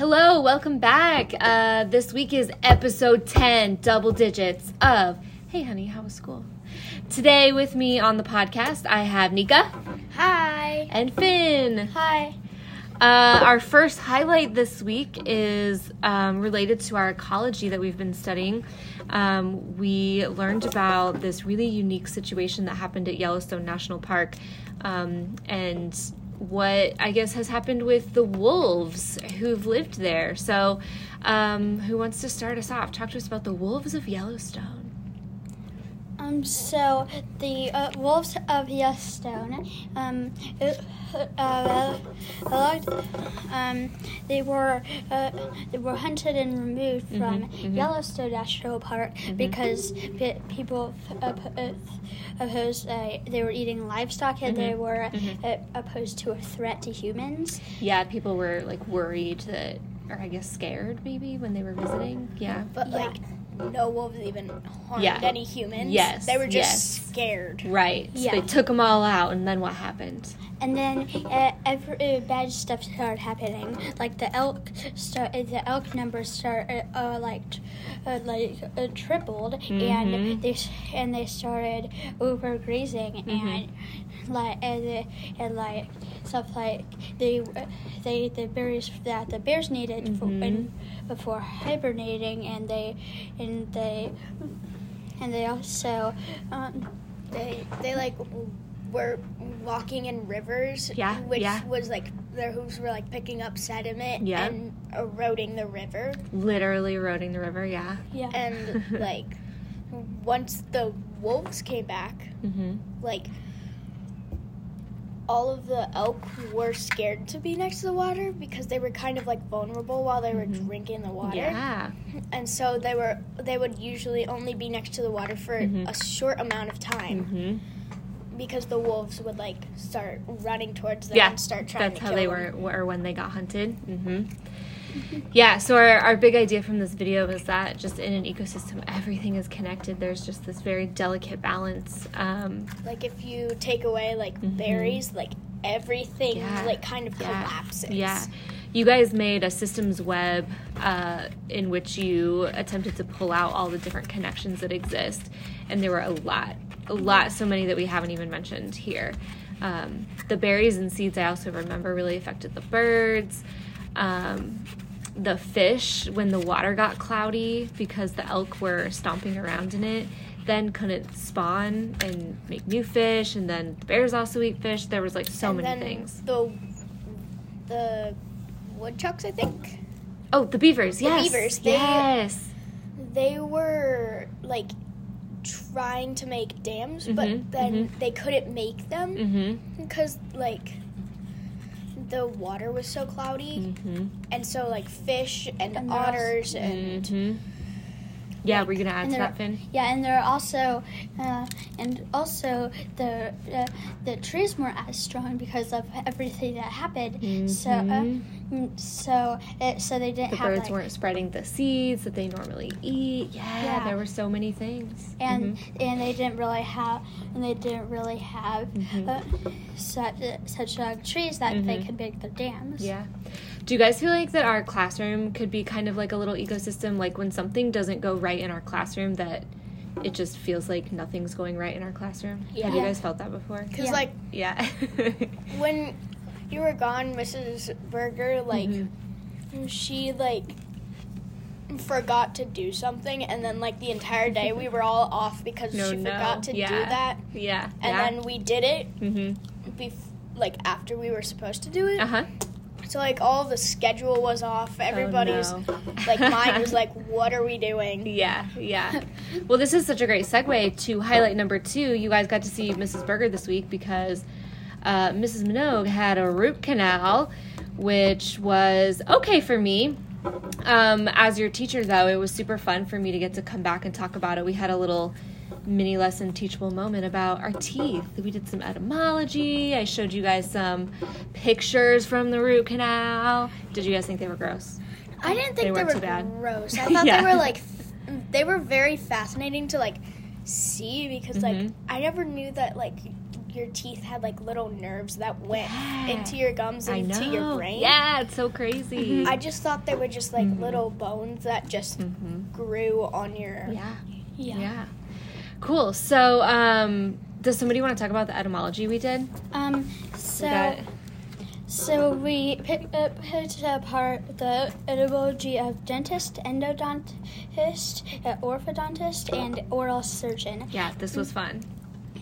Hello, welcome back. Uh, this week is episode 10, double digits of Hey Honey, how was school? Today with me on the podcast, I have Nika Hi. and Finn. Hi. Uh, our first highlight this week is um, related to our ecology that we've been studying. Um, we learned about this really unique situation that happened at Yellowstone National Park um, and what I guess has happened with the wolves who've lived there. So, um, who wants to start us off? Talk to us about the wolves of Yellowstone. Um. So the uh, wolves of Yellowstone, um, uh, uh, uh, um, they were uh, they were hunted and removed from mhm. Yellowstone National Park because pe- people uh, opposed uh, they were eating livestock and they were mhm. uh, opposed to a threat to humans. Yeah, people were like worried that, or I guess scared maybe when they were visiting. Yeah. But Yeah. like, no wolves even harmed Yeah. any humans. Yes, they were just yes. scared. Right. So Yeah. they took them all out, and then what happened? And then uh, every, uh, bad stuff started happening. Like the elk, start, uh, the elk numbers start uh, uh, like uh, like uh, tripled, Mhm. and they and they started overgrazing Mhm. and like and, and like stuff like they they the berries that the bears needed for, Mhm. and, before hibernating, and they and they and they also um, They they like were walking in rivers. Yeah, Which yeah. was like their hooves were like picking up sediment Yeah. and eroding the river. Literally eroding the river. Yeah. yeah. And like once the wolves came back, Mm-hmm. like all of the elk were scared to be next to the water because they were kind of like vulnerable while they were Mhm. drinking the water. Yeah. and so they were they would usually only be next to the water for Mhm. a short amount of time Mm-hmm. because the wolves would like start running towards them Yeah. and start trying That's how kill they them. were, or when they got hunted. Mm-hmm. Yeah. So our, our big idea from this video is that just in an ecosystem, everything is connected. There's just this very delicate balance. Um, like if you take away like Mhm. berries like everything Yeah. like kind of Yeah. collapses Yeah. You guys made a systems web uh, in which you attempted to pull out all the different connections that exist. And there were a lot, a lot, so many that we haven't even mentioned here. Um, the berries and seeds, I also remember, really affected the birds. Um, the fish, when the water got cloudy because the elk were stomping around in it, then couldn't spawn and make new fish. And then the bears also eat fish. There was like so and many things. the the woodchucks i think Oh, the beavers. Yes. beavers, they- yes. they were like trying to make dams Mhm, but then mhm. they couldn't make them Mm-hmm. because like the water was so cloudy Mm-hmm. and so like fish and, And they're also- otters and Mm-hmm. Yeah, we're gonna add and to they're- that, Finn. Yeah, and there are also, uh, and also the uh, the trees weren't as strong because of everything that happened. So, uh, Mhm. mm, so it, so they didn't The have birds like, weren't spreading the seeds that they normally eat. Yeah, Yeah. there were so many things. and Mhm. and they didn't really have and they didn't really have Mhm. uh, such such uh, trees that they Mhm. could make their dams. Yeah. Do you guys feel like that our classroom could be kind of like a little ecosystem? Like when something doesn't go right in our classroom, that it just feels like nothing's going right in our classroom. yeah. Have you guys felt that before? because Yeah. like Yeah. when you were gone mrs berger like Mhm. she like forgot to do something and then like the entire day we were all off because No, she no. forgot to do that yeah. and yeah. then we did it Mm-hmm. bef- like after we were supposed to do it Uh huh. so like all the schedule was off Everybody's Oh, no. like mine was like what are we doing Yeah, yeah. Well, this is such a great segue to highlight number two. You guys got to see Mrs. Berger this week because uh, Mrs. Minogue had a root canal, which was okay for me. Um, as your teacher, though, it was super fun for me to get to come back and talk about it. We had a little mini lesson teachable moment about our teeth. We did some etymology. I showed you guys some pictures from the root canal. Did you guys think they were gross? i didn't think they, weren't were bad. gross i thought Yeah. they were like they were very fascinating to like see because Mhm. like i never knew that like your teeth had like little nerves that went Yeah. into your gums and into your brain. Yeah, it's so crazy. I just thought they were just like Mhm. little bones that just Mhm. grew on your. Yeah. Yeah. Yeah. Cool. So, um, does somebody want to talk about the etymology we did? Um. So. got- So we picked, uh, picked apart the etymology of dentist, endodontist, uh, orthodontist, and oral surgeon. yeah, this was fun.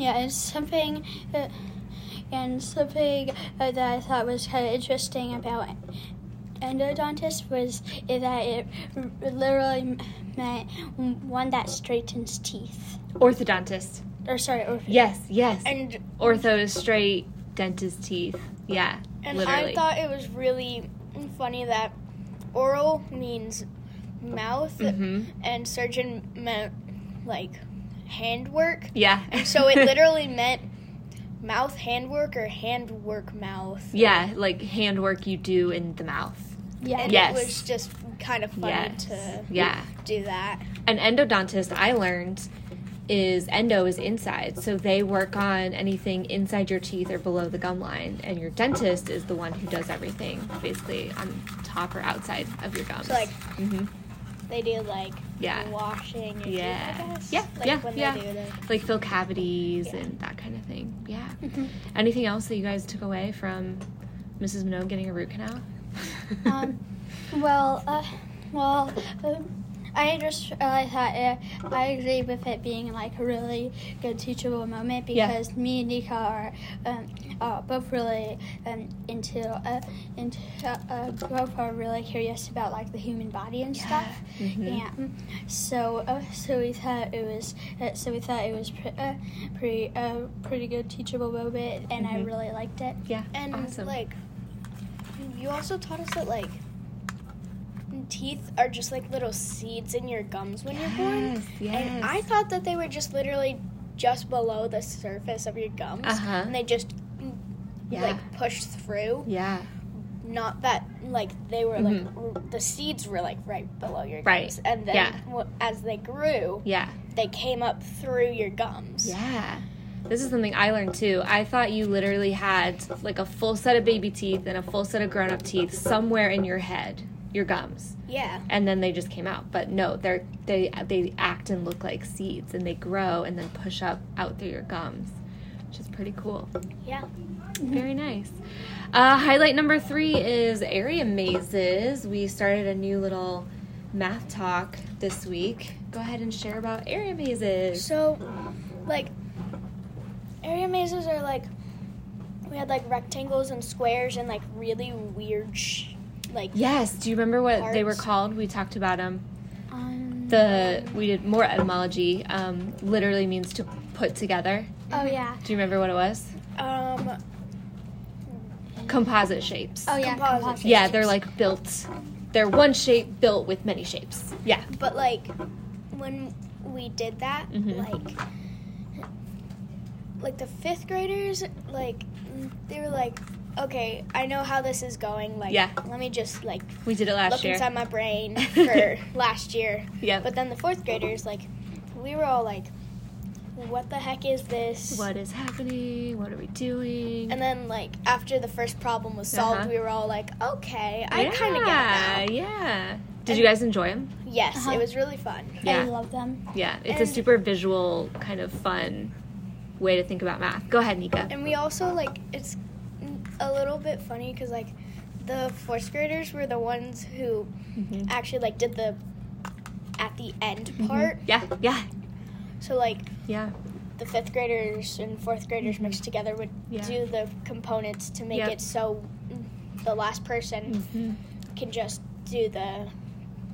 Yeah, it's something, uh, and something uh, that I thought was kind of interesting about endodontist was is that it r- literally m- meant one that straightens teeth. Orthodontist. Or sorry, ortho- Yes, yes. And Ortho is straight, dentist teeth. Yeah, and literally. I thought it was really funny that oral means mouth hmm and surgeon meant like handwork. Yeah. And so it literally meant mouth handwork or handwork mouth. yeah, like handwork you do in the mouth. yeah, And Yes. it was just kind of funny Yes. to Yeah. do that. An endodontist, I learned, is endo is inside. So they work on anything inside your teeth or below the gum line. And your dentist is the one who does everything basically on top or outside of your gums. So like hmm they do like Yeah. washing your Yeah. teeth, I guess. Yeah, Like yeah, when yeah. they do the like fill cavities Yeah. and that kind of thing. Yeah. Mhm. Anything else that you guys took away from Mrs. Minogue getting a root canal? Um, well, uh, well, um, I just I thought uh, I agree with it being like a really good teachable moment Yeah. because me and Nika are um, are both really um, into uh, into uh, both are really curious about like the human body and stuff. Mhm. And so uh, so we thought it was uh, so we thought it was pre- uh, pretty uh, pretty good teachable moment, and I Mhm. really liked it. Yeah. And awesome. like, you also taught us that like teeth are just like little seeds in your gums when you're born. Yes, yes. And I thought that they were just literally just below the surface of your gums, Uh-huh. and they just Yeah. like pushed through. yeah. Not that like they were like r- the seeds were like right below your Mm-hmm. Right. gums, and then Yeah. w- as they grew, Yeah. they came up through your gums. Yeah. This is something I learned too. I thought you literally had like a full set of baby teeth and a full set of grown up teeth somewhere in your head, your gums. Yeah. And then they just came out. But no, they're they they act and look like seeds and they grow and then push up out through your gums. Which is pretty cool. Yeah. Very nice. Uh, highlight number three is area mazes. We started a new little math talk this week. Go ahead and share about area mazes. So, like, area mazes are like we had like rectangles and squares and like really weird, sh- like Yes. Do you remember what they were called? We talked about them. Um, The we did more etymology. Um, literally means to put together. oh yeah. Do you remember what it was? um Composite shapes. Oh yeah. Composite composite yeah, shapes. they're like built. They're one shape built with many shapes. Yeah. but like when we did that Mhm. like like the fifth graders like they were like okay i know how this is going like Yeah. let me just like We did it last look year. inside my brain for last year Yep. but then the fourth graders like we were all like what the heck is this what is happening? What are we doing? And then, like, after the first problem was solved, Uh-huh. we were all like, okay, I kind of get it now. Yeah. Did And- you guys enjoy them? Yes, Uh-huh. it was really fun. Yeah. I love them. Yeah. It's a super visual, kind of fun way to think about math. Go ahead, Nika. And we also, like, it's a little bit funny because, like, the fourth graders were the ones who Mhm. actually, like, did the at the end Mhm. part. Yeah. Yeah. So, like, Yeah. the fifth graders and fourth graders mixed together would Mm-hmm. Yeah. do the components to make Yep. it so the last person Mhm. can just do the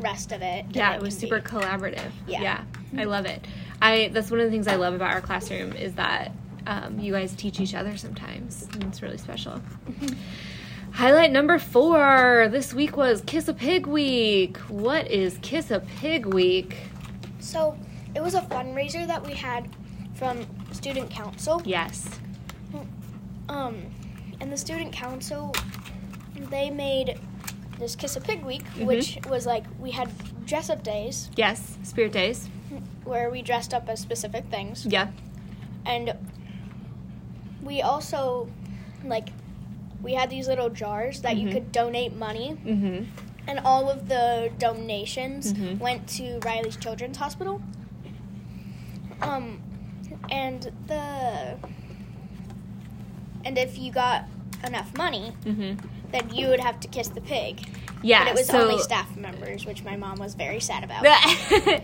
rest of it. Yeah, it was super be- collaborative. Yeah. yeah, I love it. I that's one of the things I love about our classroom is that um, you guys teach each other sometimes, and it's really special. Highlight number four this week was Kiss a Pig Week. What is Kiss a Pig Week? So it was a fundraiser that we had from student council. Yes. Um, and the student council, they made this Kiss a Pig Week, Mhm. which was like we had dress up days Yes. Spirit Days. where we dressed up as specific things, Yeah. and we also like we had these little jars that you Mhm. could donate money, Mm-hmm. and all of the donations Mhm. went to Riley's Children's Hospital. Um, and the and if you got enough money, Mm-hmm. then you would have to kiss the pig. Yeah. but it was so, only staff members, which my mom was very sad about.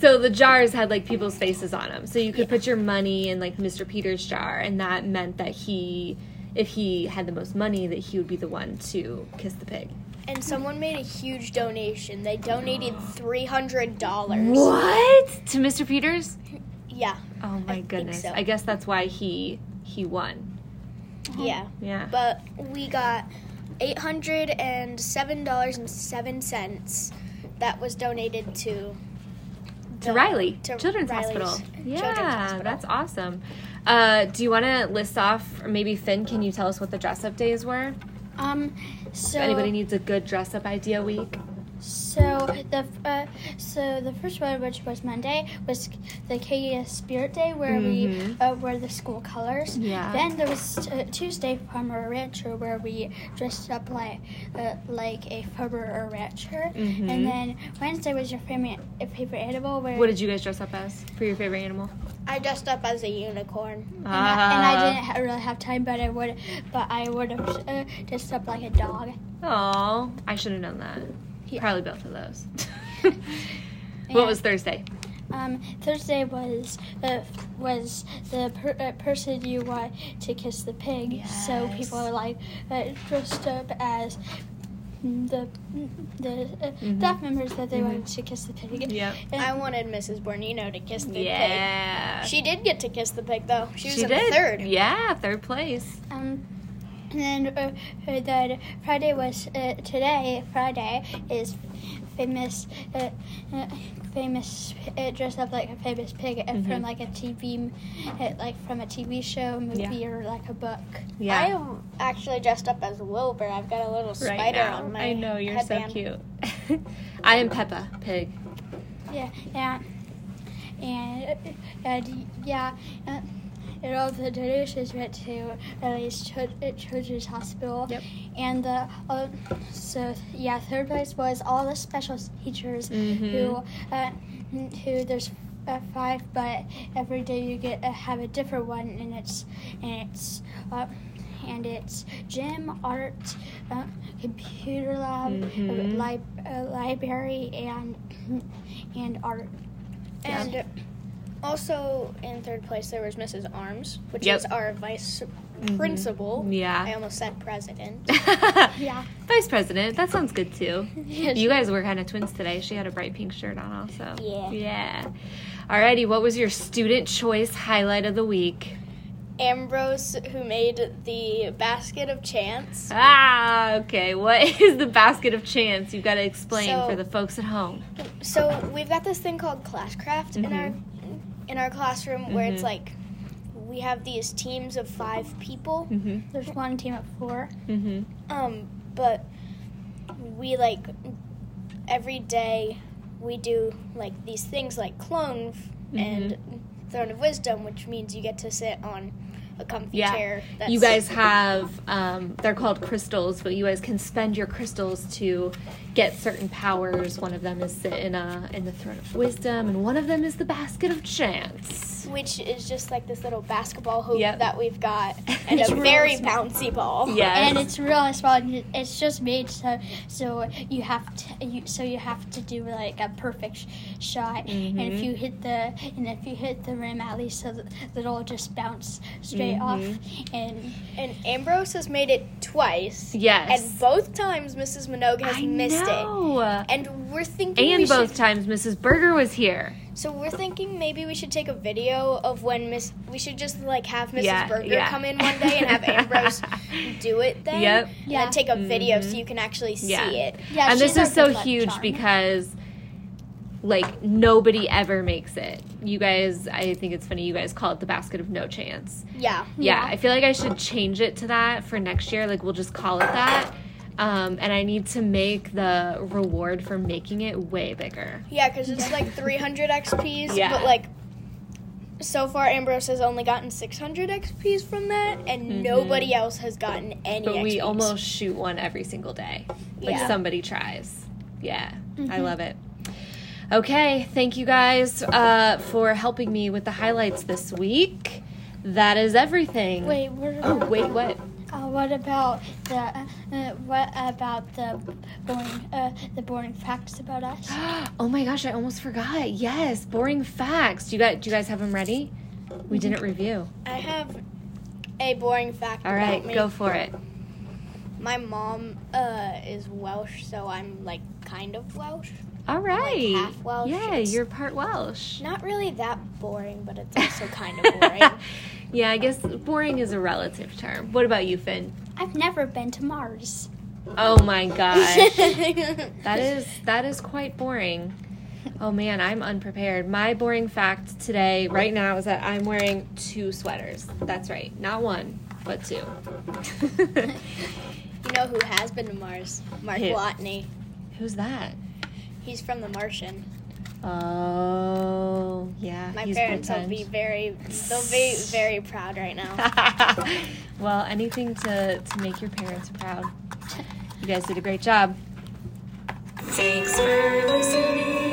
so the jars had like people's faces on them. So you could put your money in like Mr. Peter's jar, and that meant that he, if he had the most money, that he would be the one to kiss the pig. And someone made a huge donation. They donated three hundred dollars. What to Mr. Peters? Yeah, Oh my think goodness! so. I guess that's why he he won. Uh-huh. yeah. Yeah. But we got eight hundred and seven dollars and seven cents. That was donated to to Riley to Children's Riley's Hospital. Children's Yeah, Hospital. that's awesome. Uh, do you want to list off, or maybe Finn? Can you tell us what the dress up days were? Um, so if anybody needs a good dress up idea week. So the uh, so the first one, which was Monday, was the Acadia Spirit Day, where we Mhm. uh, wear the school colors. Yeah. Then there was uh, Tuesday Farmer Rancher, where we dressed up like uh, like a farmer or rancher. Mhm. And then Wednesday was your favorite uh, favorite animal, where What did you guys dress up as for your favorite animal? I dressed up as a unicorn. and, I, and I Ah. didn't ha- really have time, but I would, but I would have uh, dressed up like a dog. Oh, I should have known that. Yeah. Probably both of those. What was Thursday? Um, Thursday was uh, was the per- uh, person you want to kiss the pig. So people are like uh, dressed up as the the uh, Mhm. staff members that they Mhm. wanted to kiss the pig. Yep. And- I wanted Mrs. Bornino to kiss the pig. Yeah. She did get to kiss the pig though. She was She in did. third. Yeah, third place. Um, and then uh, uh, then Friday was uh, today. Friday is famous. Uh, uh, famous uh, dressed up like a famous pig uh, Mhm. from like a TV, uh, like from a TV show, movie, or like a book. Yeah. I am actually dressed up as Wilbur. I've got a little spider now. on my I know you're headband. so cute. I am Peppa Pig. Yeah, yeah, and and yeah. Uh, and all the donations went to Ellie's Chil- uh, Children's Hospital. Yep. And the uh, so yeah, third place was all the special teachers Mhm. who uh, who there's uh, five, but every day you get uh, have a different one, and it's and it's. Uh, and it's gym, art, uh, computer lab, uh, Mhm. lib- uh, library, and and art. And also in third place there was Mrs. Arms, which Yep. is our vice Mhm. principal. Yeah. I almost said president. Yeah. Vice president. That sounds good too. Yes. You guys were kind of twins today. She had a bright pink shirt on also. Yeah. Yeah. Alrighty, what was your student choice highlight of the week? Ambrose, who made the basket of chance. Ah, okay. What is the basket of chance? You've got to explain So- for the folks at home. So we've got this thing called Classcraft in our in our classroom where it's Mhm. like we have these teams of five people. Mm-hmm. There's one team of four. Mm-hmm. Um, but we like every day we do like these things like clone f- and throne of wisdom, which means you get to sit on a comfy Yeah. chair. That's You guys have, um, they're called crystals, but you guys can spend your crystals to get certain powers. One of them is sit in, a, in the throne of wisdom, and one of them is the basket of chance. which is just like this little basketball hoop Yep. that we've got and It's a very small. bouncy ball. Yes. And it's really small. and It's just made so so you have to you, so you have to do like a perfect sh- shot. And if Mhm. you hit the and if you hit the rim at least so that it'll just bounce straight off. Mm-hmm. And And Ambrose has made it twice. Yes. And both times Mrs. Minogue has I missed it. know. And we're thinking And we both should, times Mrs. Berger was here. So we're thinking maybe we should take a video of when Miss. We should just like have Mrs. Yeah, Berger yeah. come in one day and have Ambrose do it then. Yep. And Yeah. then take a video so Mhm. you can actually see Yeah. it. yeah, and this is so huge charm. because like nobody ever makes it. You guys, I think it's funny. You guys call it the basket of no chance. Yeah. Yeah, Yeah. I feel like I should change it to that for next year. Like we'll just call it that. Um, and I need to make the reward for making it way bigger. Yeah, because it's like 300 XPs, Yeah. but like so far Ambrose has only gotten 600 XPs from that, and Mhm. nobody else has gotten any. But we XPs. almost shoot one every single day. Like Yeah. somebody tries. Yeah, I Mhm. love it. Okay, thank you guys uh, for helping me with the highlights this week. That is everything. Wait, what Oh, wait, what? Uh, what about the uh, what about the boring uh, the boring facts about us? Oh my gosh, I almost forgot. Yes, boring facts. Do you guys, do you guys have them ready? We didn't review. I have a boring fact All right, go for it. My mom uh, is Welsh, so I'm like kind of Welsh. All right. half Welsh. Yeah, It's- you're part Welsh. Not really that boring, but it's also kind of boring. Yeah, I guess boring is a relative term. What about you, Finn? I've never been to Mars. Oh my gosh. That is that is quite boring. Oh man, I'm unprepared. My boring fact today, right now, is that I'm wearing two sweaters. That's right, not one, but two. You know who has been to Mars? Mark Who? Watney. Who's that? He's from The Martian. Oh, yeah. My parents will be very, they'll be very proud right now. well, anything to, to make your parents proud. You guys did a great job. Thanks for listening.